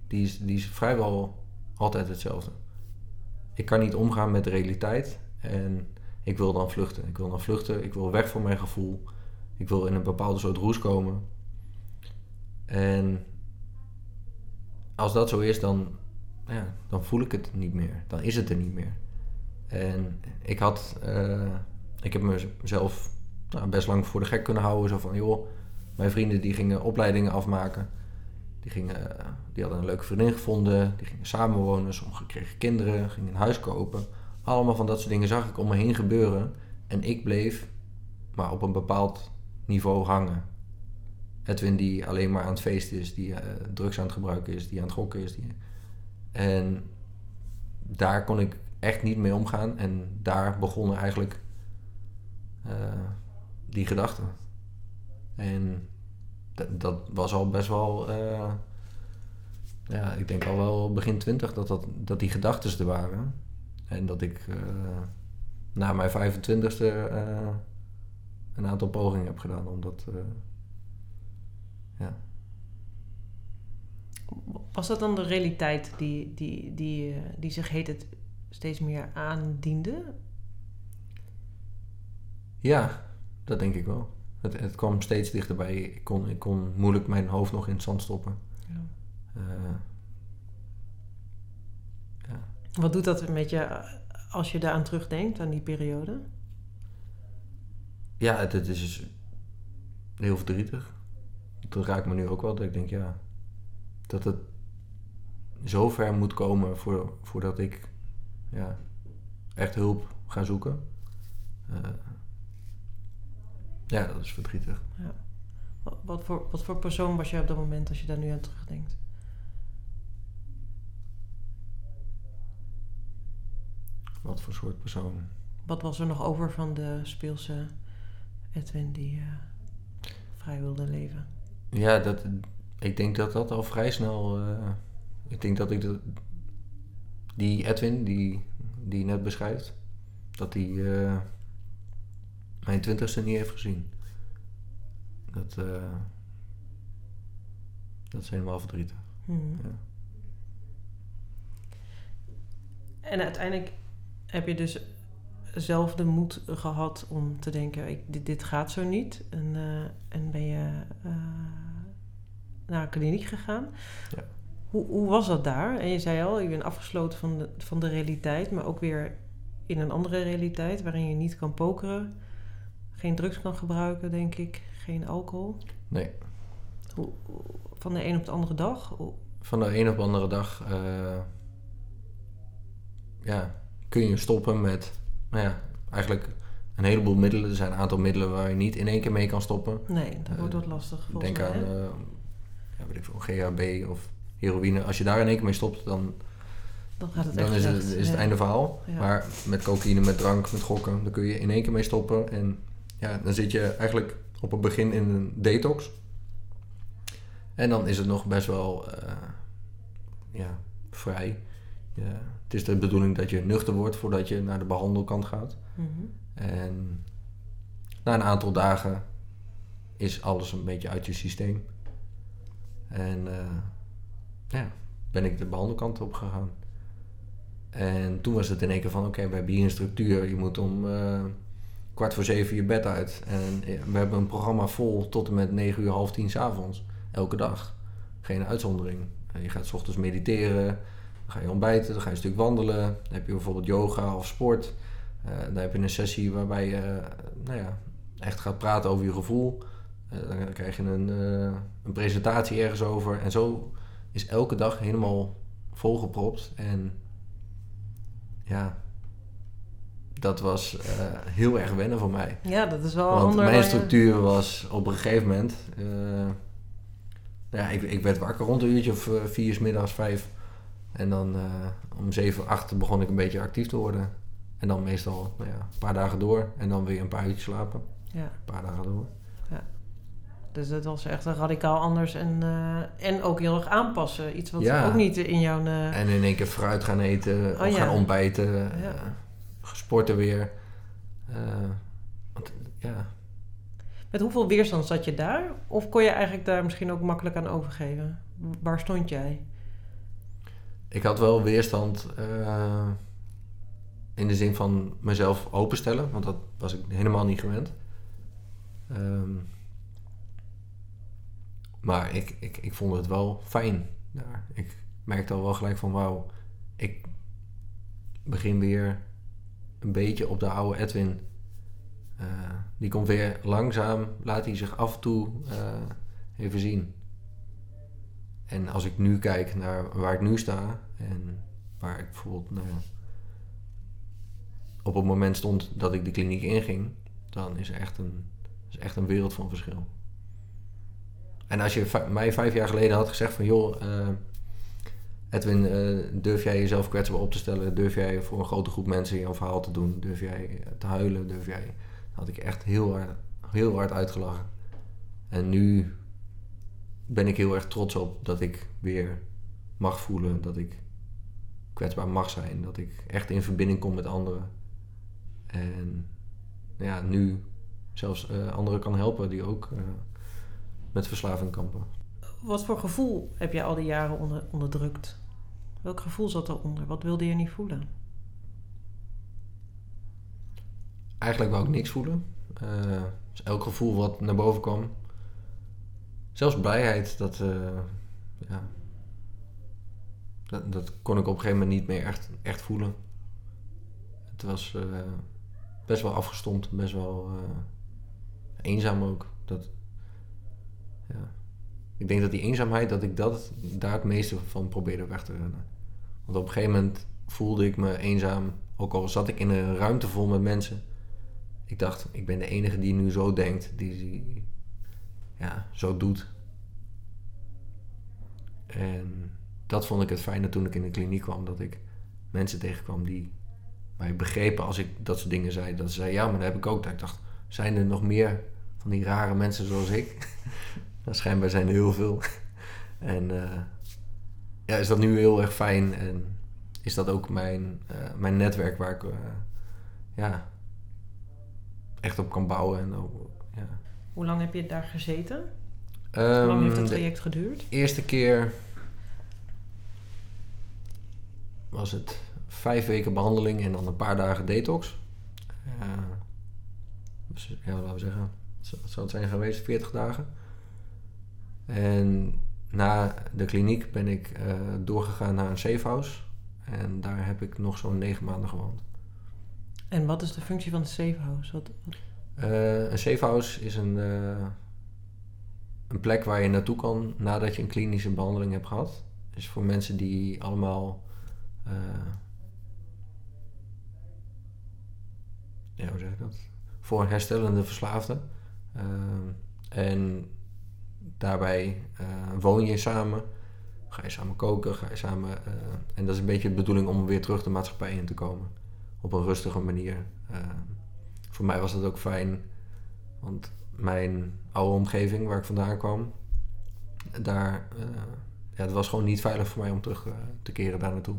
die is, die is vrijwel altijd hetzelfde. Ik kan niet omgaan met de realiteit en ik wil dan vluchten. Ik wil dan vluchten, ik wil weg van mijn gevoel. Ik wil in een bepaalde soort roes komen. En als dat zo is, dan, ja, dan voel ik het niet meer. Dan is het er niet meer. En ik had, uh, ik heb mezelf nou, best lang voor de gek kunnen houden. Zo van, joh, mijn vrienden die gingen opleidingen afmaken. Die, gingen, die hadden een leuke vriendin gevonden. Die gingen samenwonen. Sommigen kregen kinderen, gingen een huis kopen. Allemaal van dat soort dingen zag ik om me heen gebeuren. En ik bleef maar op een bepaald niveau hangen. Edwin die alleen maar aan het feesten is, die uh, drugs aan het gebruiken is, die aan het gokken is. Die... En daar kon ik echt niet mee omgaan. En daar begonnen eigenlijk die gedachten. En dat was al best wel, uh, ja, ik denk al wel begin twintig dat, dat, dat die gedachten er waren. En dat ik uh, na mijn 25ste uh, een aantal pogingen heb gedaan om dat. ja. Was dat dan de realiteit die, die, die, die zich heet het steeds meer aandiende? Ja, dat denk ik wel. Het, het kwam steeds dichterbij. Ik kon, ik kon moeilijk mijn hoofd nog in het zand stoppen. Ja. Uh, ja. Wat doet dat met je als je daaraan terugdenkt, aan die periode? Ja, het, het is heel verdrietig. Dat raakt me nu ook wel. Dat ik denk, ja, dat het zo ver moet komen voor, voordat ik ja, echt hulp ga zoeken. Uh, ja, dat is verdrietig. Ja. Wat, voor, wat voor persoon was je op dat moment als je daar nu aan terugdenkt? Wat voor soort persoon? Wat was er nog over van de speelse Edwin die uh, vrij wilde leven? Ja, dat, ik denk dat dat al vrij snel. Uh, ik denk dat ik de, die Edwin die, die je net beschrijft, dat die. Uh, mijn twintigste niet heeft gezien. Dat, uh, dat is helemaal verdrietig. Hmm. Ja. En uiteindelijk heb je dus zelf de moed gehad om te denken, ik, dit, dit gaat zo niet. En, uh, en ben je uh, naar een kliniek gegaan. Ja. Hoe, hoe was dat daar? En je zei al, je bent afgesloten van de, van de realiteit, maar ook weer in een andere realiteit waarin je niet kan pokeren. Geen drugs kan gebruiken, denk ik. Geen alcohol. Nee. Hoe, van de een op de andere dag? Van de een op de andere dag uh, ja, kun je stoppen met nou ja, eigenlijk een heleboel middelen. Er zijn een aantal middelen waar je niet in één keer mee kan stoppen. Nee, dat wordt wat lastig. Denk mij, aan uh, ja, weet ik veel, GHB of heroïne. Als je daar in één keer mee stopt, dan, dan, gaat het dan echt is, het, is het Ja. einde verhaal. Ja. Maar met cocaïne, met drank, met gokken, dan kun je in één keer mee stoppen. En ja, dan zit je eigenlijk op het begin in een detox. En dan is het nog best wel eh, ja, vrij. Ja, het is de bedoeling dat je nuchter wordt voordat je naar de behandelkant gaat. Mhm. En na een aantal dagen is alles een beetje uit je systeem. En eh, ja, ben ik de behandelkant op gegaan. En toen was het in één keer van, oké, we hebben hier een structuur. Je moet om eh, kwart voor zeven je bed uit. En we hebben een programma vol tot en met negen uur, half tien 's avonds. Elke dag. Geen uitzondering. Eh, Je gaat 's ochtends mediteren. Dan ga je ontbijten. Dan ga je een stuk wandelen. Dan heb je bijvoorbeeld yoga of sport. Eh, dan heb je een sessie waarbij je eh, nou ja, echt gaat praten over je gevoel. Eh, dan krijg je een, een presentatie ergens over. En zo is elke dag helemaal volgepropt. En ja, dat was eh, heel erg wennen voor mij. Ja, dat is wel Want mijn structuur was op een gegeven moment... eh, ja, ik, ik werd wakker rond een uurtje of eh, vier 's middags, vijf. En dan om zeven, acht begon ik een beetje actief te worden. En dan meestal nou ja, een paar dagen door. En dan weer een paar uurtjes slapen. Ja, Een paar dagen door. dus dat was echt een radicaal anders en, en ook heel erg aanpassen. Iets wat Ja. ook niet in jouw... eh, En in één keer fruit gaan eten, Oh, of ja. gaan ontbijten, Ja. Eh, sporten weer. Eh, want, ja, Met hoeveel weerstand zat je daar? Of kon je eigenlijk daar misschien ook makkelijk aan overgeven? Waar stond jij? ik had wel weerstand eh, in de zin van mezelf openstellen, want dat was ik helemaal niet gewend. Ehm, maar ik, ik, ik vond het wel fijn daar. Ik merkte al wel gelijk van wauw, ik begin weer een beetje op de oude Edwin. Eh, die komt weer langzaam, laat hij zich af en toe eh, even zien. En als ik nu kijk naar waar ik nu sta en waar ik bijvoorbeeld nou, op het moment stond dat ik de kliniek inging, dan is er echt een, is echt een wereld van verschil. En als je mij vijf jaar geleden had gezegd van joh, eh, Edwin, eh, durf jij jezelf kwetsbaar op te stellen? Durf jij voor een grote groep mensen jouw verhaal te doen? Durf jij eh, te huilen? Durf jij... Dan had ik echt heel hard, heel hard uitgelachen. En nu ben ik heel erg trots op dat ik weer mag voelen, dat ik kwetsbaar mag zijn, dat ik echt in verbinding kom met anderen. En ja, nu zelfs eh, anderen kan helpen die ook met verslaving kampen. Wat voor gevoel heb je al die jaren onder, onderdrukt? Welk gevoel zat eronder? Wat wilde je niet voelen? Eigenlijk wou ik niks voelen. Eh, elk gevoel wat naar boven kwam. Zelfs blijheid, dat, eh, ja, dat, dat kon ik op een gegeven moment niet meer echt, echt voelen. Het was eh, best wel afgestompt, best wel eenzaam ook. Dat, ja. Ik denk dat die eenzaamheid, dat ik dat, daar het meeste van probeerde weg te rennen. Want op een gegeven moment voelde ik me eenzaam, ook al zat ik in een ruimte vol met mensen. Ik dacht, ik ben de enige die nu zo denkt, die, die ja, zo doet. En dat vond ik het fijne toen ik in de kliniek kwam, dat ik mensen tegenkwam die mij begrepen als ik dat soort dingen zei. Dat ze zeiden, ja, maar dat heb ik ook. Dat ik dacht, zijn er nog meer van die rare mensen zoals ik? Nou, schijnbaar zijn er heel veel. en eh, ja, is dat nu heel erg fijn en is dat ook mijn, eh, mijn netwerk waar ik eh, ja, echt op kan bouwen. En ook, ja. Hoe lang heb je daar gezeten? Hoe lang heeft Ehm, het de traject geduurd? eerste keer was het vijf weken behandeling en dan een paar dagen detox. dus, ja, laten we zeggen, wat zou het zijn geweest? 40 dagen. En na de kliniek ben ik uh, doorgegaan naar een safehouse. En daar heb ik nog zo'n negen maanden gewoond. En wat is de functie van de safehouse? Wat, wat? Uh, een safehouse is een, uh, een plek waar je naartoe kan nadat je een klinische behandeling hebt gehad. Dus voor mensen die allemaal. ja, hoe zeg ik dat? Voor herstellende verslaafden. en daarbij uh, woon je samen, ga je samen koken, ga je samen. Uh, en dat is een beetje de bedoeling om weer terug de maatschappij in te komen. Op een rustige manier. Uh, voor mij was dat ook fijn, want mijn oude omgeving waar ik vandaan kwam, daar, ja, het was gewoon niet veilig voor mij om terug te keren daar naartoe.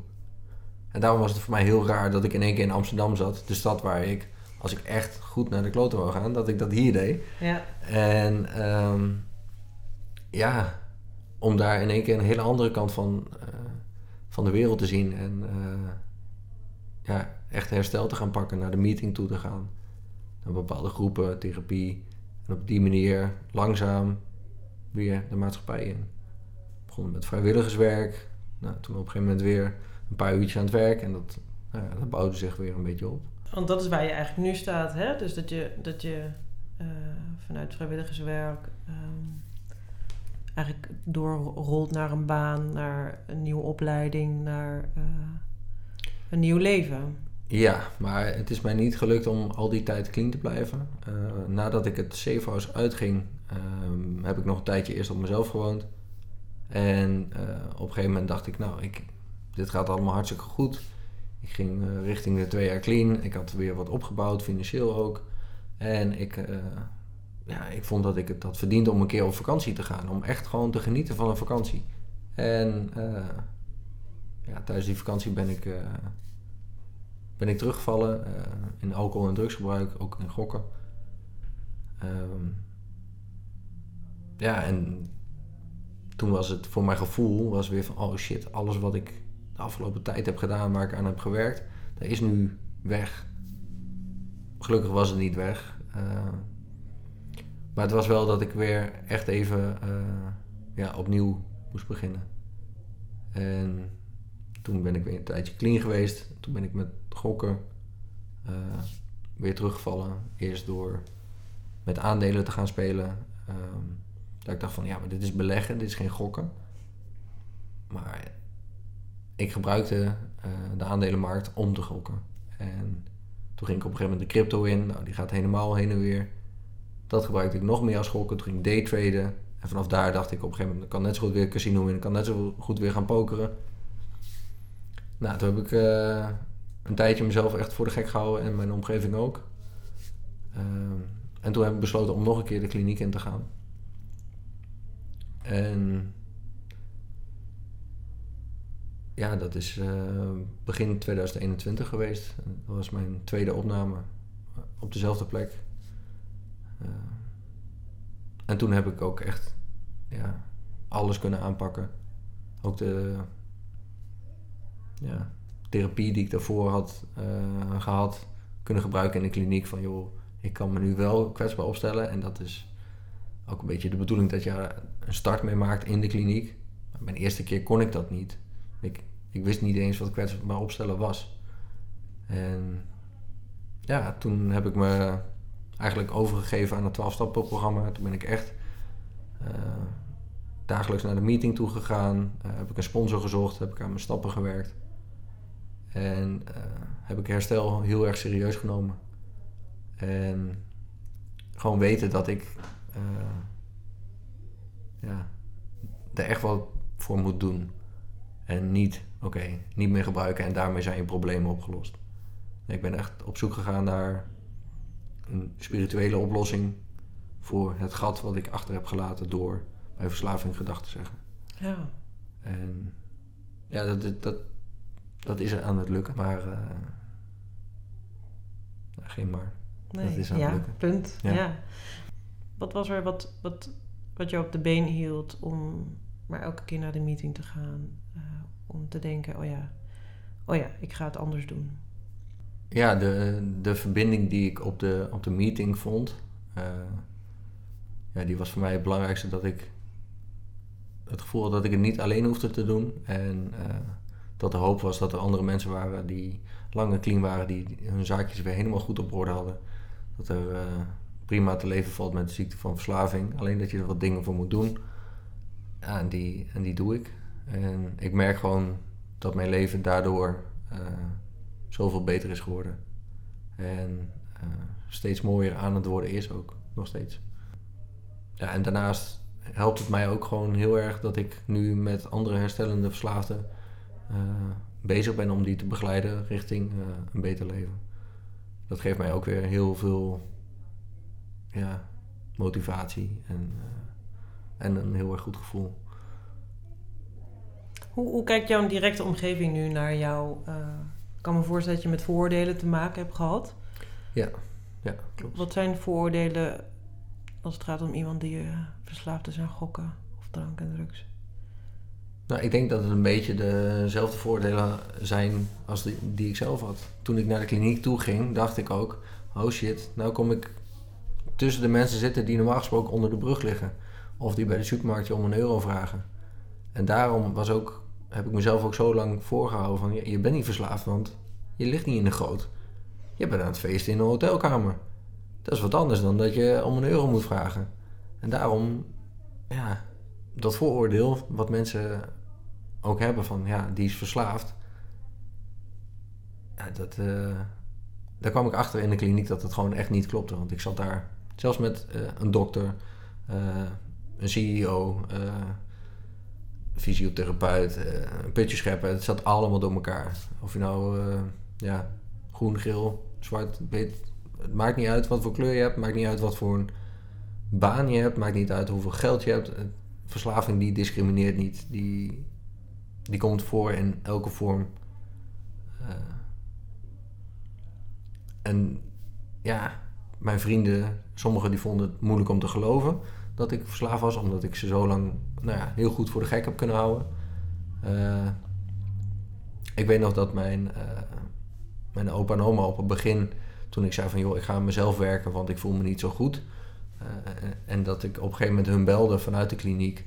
En daarom was het voor mij heel raar dat ik in één keer in Amsterdam zat, de stad waar ik, als ik echt goed naar de kloten wou gaan, dat ik dat hier deed. Ja. En um, ja, om daar in één keer een hele andere kant van, uh, van de wereld te zien. En uh, ja, echt herstel te gaan pakken, naar de meeting toe te gaan. Naar bepaalde groepen, therapie. En op die manier langzaam weer de maatschappij in. Begonnen met vrijwilligerswerk. Nou, toen op een gegeven moment weer een paar uurtjes aan het werk. En dat, nou dat bouwde zich weer een beetje op. Want dat is waar je eigenlijk nu staat, hè? Dus dat je, dat je uh, vanuit vrijwilligerswerk... Um eigenlijk doorrolt naar een baan, naar een nieuwe opleiding, naar uh, een nieuw leven. Ja, maar het is mij niet gelukt om al die tijd clean te blijven. Uh, nadat ik het safehouse uitging, uh, heb ik nog een tijdje eerst op mezelf gewoond. En uh, op een gegeven moment dacht ik, nou, ik, dit gaat allemaal hartstikke goed. Ik ging richting de twee jaar clean. Ik had weer wat opgebouwd, financieel ook. En ik ja, ik vond dat ik het had verdiend om een keer op vakantie te gaan. Om echt gewoon te genieten van een vakantie. En uh, ja, tijdens die vakantie ben ik, uh, ben ik teruggevallen uh, in alcohol- en drugsgebruik, ook in gokken. Um, ja, en toen was het voor mijn gevoel was weer van, oh shit, alles wat ik de afgelopen tijd heb gedaan, waar ik aan heb gewerkt, dat is nu weg. Gelukkig was het niet weg. Maar het was wel dat ik weer echt even uh, ja, opnieuw moest beginnen. En toen ben ik weer een tijdje clean geweest. Toen ben ik met gokken uh, weer teruggevallen. Eerst door met aandelen te gaan spelen. Um, dat ik dacht van ja, maar dit is beleggen, dit is geen gokken. Maar ik gebruikte uh, de aandelenmarkt om te gokken. En toen ging ik op een gegeven moment de crypto in. Nou, die gaat helemaal heen en weer. Dat gebruikte ik nog meer als gokken. Toen ging daytraden. En vanaf daar dacht ik op een gegeven moment, kan net zo goed weer casino in. Kan net zo goed weer gaan pokeren. Nou, toen heb ik uh, een tijdje mezelf echt voor de gek gehouden en mijn omgeving ook. Uh, en toen heb ik besloten om nog een keer de kliniek in te gaan. En ja, dat is uh, begin 2021 geweest. Dat was mijn tweede opname op dezelfde plek. Uh, en toen heb ik ook echt ja, alles kunnen aanpakken. Ook de ja, therapie die ik daarvoor had uh, gehad, kunnen gebruiken in de kliniek. Van joh, ik kan me nu wel kwetsbaar opstellen. En dat is ook een beetje de bedoeling dat je een start mee maakt in de kliniek. Mijn eerste keer kon ik dat niet. Ik, ik wist niet eens wat kwetsbaar opstellen was. En ja, toen heb ik me eigenlijk overgegeven aan het 12-stappen-programma. Toen ben ik echt uh, dagelijks naar de meeting toe gegaan. Uh, heb ik een sponsor gezocht, heb ik aan mijn stappen gewerkt. En uh, heb ik herstel heel erg serieus genomen. En gewoon weten dat ik ja, er echt wat voor moet doen. En niet, oké, niet meer gebruiken en daarmee zijn je problemen opgelost. ik ben echt op zoek gegaan naar een spirituele oplossing voor het gat wat ik achter heb gelaten door mijn verslaving gedacht te zeggen. Ja. En ja, dat, dat, dat is er aan het lukken, maar uh, geen maar. Nee, dat is aan ja, het lukken. Punt. Ja. ja. Wat was er wat, wat, wat je op de been hield om maar elke keer naar de meeting te gaan? Uh, om te denken, oh ja, oh ja, ik ga het anders doen. Ja, de, de verbinding die ik op de, op de meeting vond, uh, ja, die was voor mij het belangrijkste dat ik het gevoel had dat ik het niet alleen hoefde te doen. En uh, dat de hoop was dat er andere mensen waren die lang clean waren, die hun zaakjes weer helemaal goed op orde hadden. Dat er uh, prima te leven valt met de ziekte van verslaving. Alleen dat je er wat dingen voor moet doen. Ja, en, die, en die doe ik. En ik merk gewoon dat mijn leven daardoor zoveel beter is geworden. En uh, steeds mooier aan het worden is ook, nog steeds. Ja, en daarnaast helpt het mij ook gewoon heel erg dat ik nu met andere herstellende verslaafden uh, bezig ben om die te begeleiden richting een beter leven. Dat geeft mij ook weer heel veel ja, motivatie en, en een heel erg goed gevoel. Hoe, hoe kijkt jouw directe omgeving nu naar jou? Ik kan me voorstellen dat je met vooroordelen te maken hebt gehad. Ja, ja klopt. Wat zijn vooroordelen als het gaat om iemand die uh, verslaafd is aan gokken of drank en drugs? Nou, ik denk dat het een beetje dezelfde voordelen zijn als die, die ik zelf had. Toen ik naar de kliniek toe ging, dacht ik ook: oh shit, nou kom ik tussen de mensen zitten die normaal gesproken onder de brug liggen. Of die bij de supermarkt je om een euro vragen. En daarom was ook heb ik mezelf ook zo lang voorgehouden van... Je, je bent niet verslaafd, want je ligt niet in de goot. Je bent aan het feesten in een hotelkamer. Dat is wat anders dan dat je om een euro moet vragen. En daarom, ja, dat vooroordeel wat mensen ook hebben van... Ja, die is verslaafd. Ja, dat... Uh, daar kwam ik achter in de kliniek dat het gewoon echt niet klopte. Want ik zat daar zelfs met uh, een dokter, uh, een CEO fysiotherapeut, uh, een putje scheppen. Het zat allemaal door elkaar. Of je nou uh, ja, groen, geel, zwart, wit. Het maakt niet uit wat voor kleur je hebt. Maakt niet uit wat voor een baan je hebt. Maakt niet uit hoeveel geld je hebt. Verslaving die discrimineert niet. Die, die komt voor in elke vorm. Uh, en ja, mijn vrienden, sommigen die vonden het moeilijk om te geloven dat ik verslaafd was, omdat ik ze zo lang nou ja, heel goed voor de gek heb kunnen houden. Uh, ik weet nog dat mijn, uh, mijn opa en oma op het begin, toen ik zei van joh, ik ga aan mezelf werken, want ik voel me niet zo goed. Uh, en dat ik op een gegeven moment hun belde vanuit de kliniek.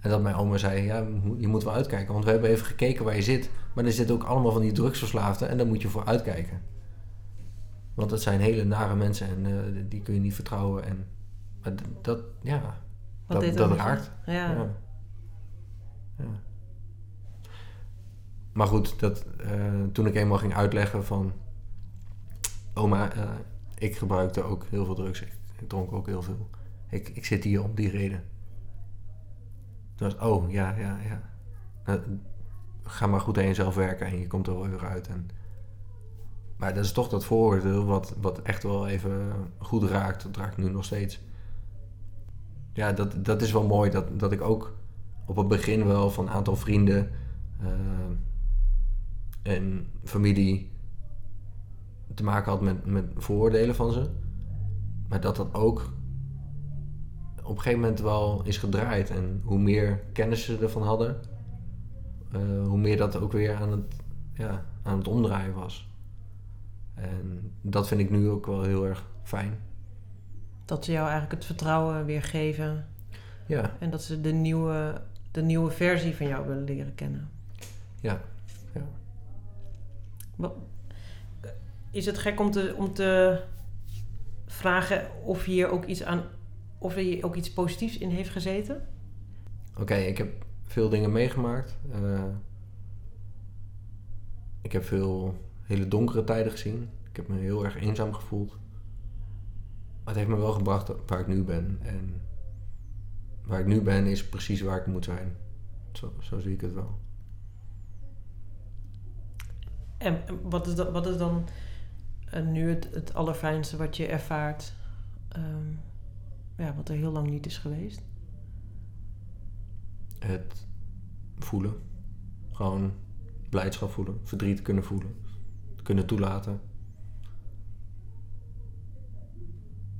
En dat mijn oma zei, ja, je moet wel uitkijken, want we hebben even gekeken waar je zit. Maar er zitten ook allemaal van die drugsverslaafden en daar moet je voor uitkijken. Want dat zijn hele nare mensen en die kun je niet vertrouwen. En maar dat, ja, Wat dat, dat raakt. Ja. ja. ja. Maar goed, dat, uh, toen ik eenmaal ging uitleggen van... Oma, uh, ik gebruikte ook heel veel drugs. Ik, ik, dronk ook heel veel. Ik, ik zit hier om die reden. Toen was oh, ja, ja, ja. Nou, ga maar goed aan jezelf werken en je komt er wel weer uit. En, maar dat is toch dat vooroordeel wat, wat echt wel even goed raakt. Dat raakt nu nog steeds ja, dat, dat is wel mooi. Dat, dat ik ook op het begin wel van een aantal vrienden uh, en familie te maken had met, met vooroordelen van ze. Maar dat dat ook op een gegeven moment wel is gedraaid. En hoe meer kennis ze ervan hadden, uh, hoe meer dat ook weer aan het, ja, aan het omdraaien was. En dat vind ik nu ook wel heel erg fijn dat ze jou eigenlijk het vertrouwen weer geven. Ja. En dat ze de nieuwe, de nieuwe versie van jou willen leren kennen. Ja. ja. Is het gek om te, om te vragen of hier ook iets aan, of er ook iets positiefs in heeft gezeten? Oké, ik heb veel dingen meegemaakt. Uh, ik heb veel hele donkere tijden gezien. Ik heb me heel erg eenzaam gevoeld het heeft me wel gebracht waar ik nu ben. En waar ik nu ben is precies waar ik moet zijn. Zo, zo zie ik het wel. En wat is, dat, wat is dan uh, nu het, het allerfijnste wat je ervaart, um, ja, wat er heel lang niet is geweest? Het voelen. Gewoon blijdschap voelen, verdriet kunnen voelen, kunnen toelaten.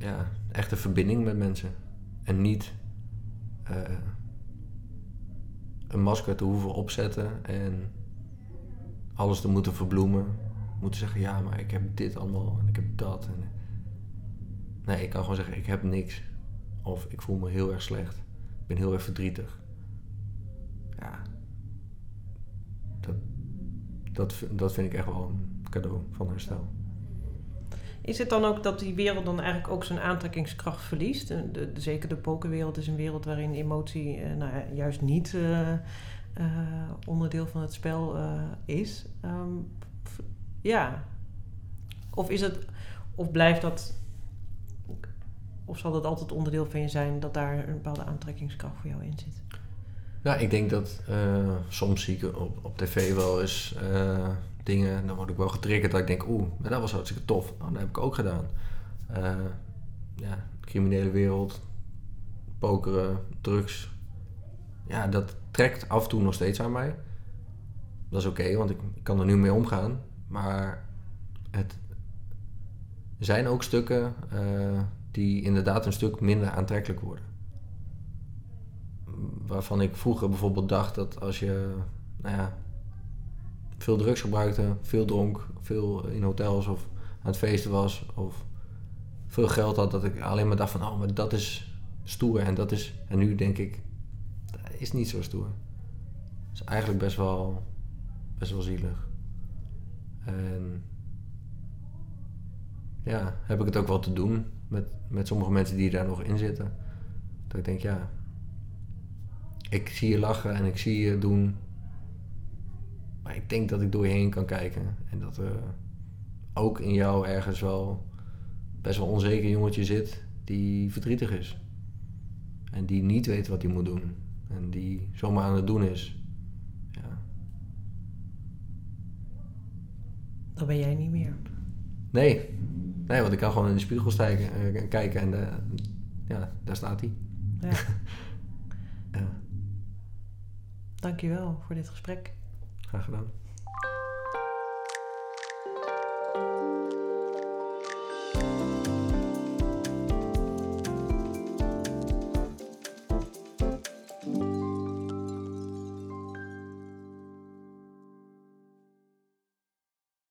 Ja, echte verbinding met mensen. En niet uh, een masker te hoeven opzetten en alles te moeten verbloemen. moeten zeggen, ja, maar ik heb dit allemaal en ik heb dat. En, nee, ik kan gewoon zeggen, ik heb niks. Of ik voel me heel erg slecht. Ik ben heel erg verdrietig. Ja, dat, dat, dat vind ik echt wel een cadeau van herstel. Is het dan ook dat die wereld dan eigenlijk ook zijn aantrekkingskracht verliest? De, de, zeker de pokerwereld is een wereld waarin emotie uh, nou juist niet uh, uh, onderdeel van het spel is. Um, ja. Of is het, of blijft dat, of zal dat altijd onderdeel van je zijn dat daar een bepaalde aantrekkingskracht voor jou in zit? Nou, ik denk dat soms zie ik op, op tv wel eens dingen, dan word ik wel getriggerd dat ik denk, oeh, dat was hartstikke tof. Nou, dat heb ik ook gedaan. Uh, ja, criminele wereld, pokeren, drugs. Ja, dat trekt af en toe nog steeds aan mij. Dat is oké, want ik, kan er nu mee omgaan. Maar het zijn ook stukken uh, die inderdaad een stuk minder aantrekkelijk worden. Waarvan ik vroeger bijvoorbeeld dacht dat als je, nou ja, veel drugs gebruikte, veel dronk, veel in hotels of aan het feesten was of veel geld had, dat ik alleen maar dacht van, oh, maar dat is stoer en dat is, en nu denk ik, dat is niet zo stoer. Dat is eigenlijk best wel, best wel zielig. En ja, heb ik het ook wel te doen met, met sommige mensen die daar nog in zitten. Dat ik denk, ja, ik zie je lachen en ik zie je doen maar ik denk dat ik door je heen kan kijken. En dat er ook in jou ergens wel best wel onzeker jongetje zit die verdrietig is. En die niet weet wat hij moet doen. En die zomaar aan het doen is. Ja. Dat ben jij niet meer. Nee. Nee, want ik kan gewoon in de spiegel stijgen, uh, kijken en uh, ja, daar staat hij. Ja. *laughs* ja. Dankjewel voor dit gesprek. Graag gedaan.